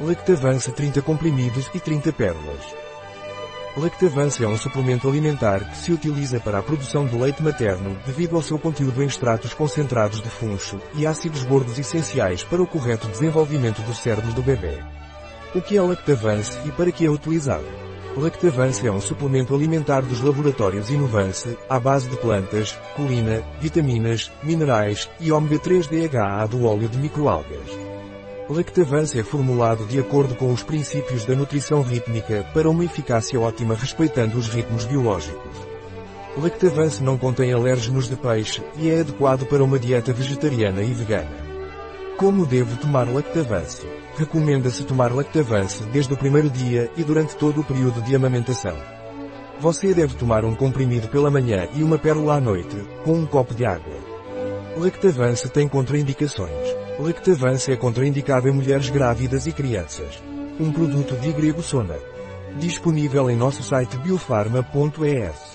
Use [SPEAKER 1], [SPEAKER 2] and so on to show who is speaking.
[SPEAKER 1] Lactavance 30 comprimidos e 30 pérolas. Lactavance é um suplemento alimentar que se utiliza para a produção do leite materno devido ao seu conteúdo em extratos concentrados de funcho e ácidos gordos essenciais para o correto desenvolvimento do cérebro do bebê. O que é Lactavance e para que é utilizado? Lactavance é um suplemento alimentar dos laboratórios Inovance, à base de plantas, colina, vitaminas, minerais e ômega 3 DHA do óleo de microalgas. Lactavance é formulado de acordo com os princípios da nutrição rítmica para uma eficácia ótima respeitando os ritmos biológicos. Lactavance não contém alérgenos de peixe e é adequado para uma dieta vegetariana e vegana. Como devo tomar Lactavance? Recomenda-se tomar Lactavance desde o primeiro dia e durante todo o período de amamentação. Você deve tomar um comprimido pela manhã e uma pérola à noite, com um copo de água. Lactavance tem contraindicações. Lactavance é contraindicado em mulheres grávidas e crianças. Um produto de Grego Sona. Disponível em nosso site biofarma.es.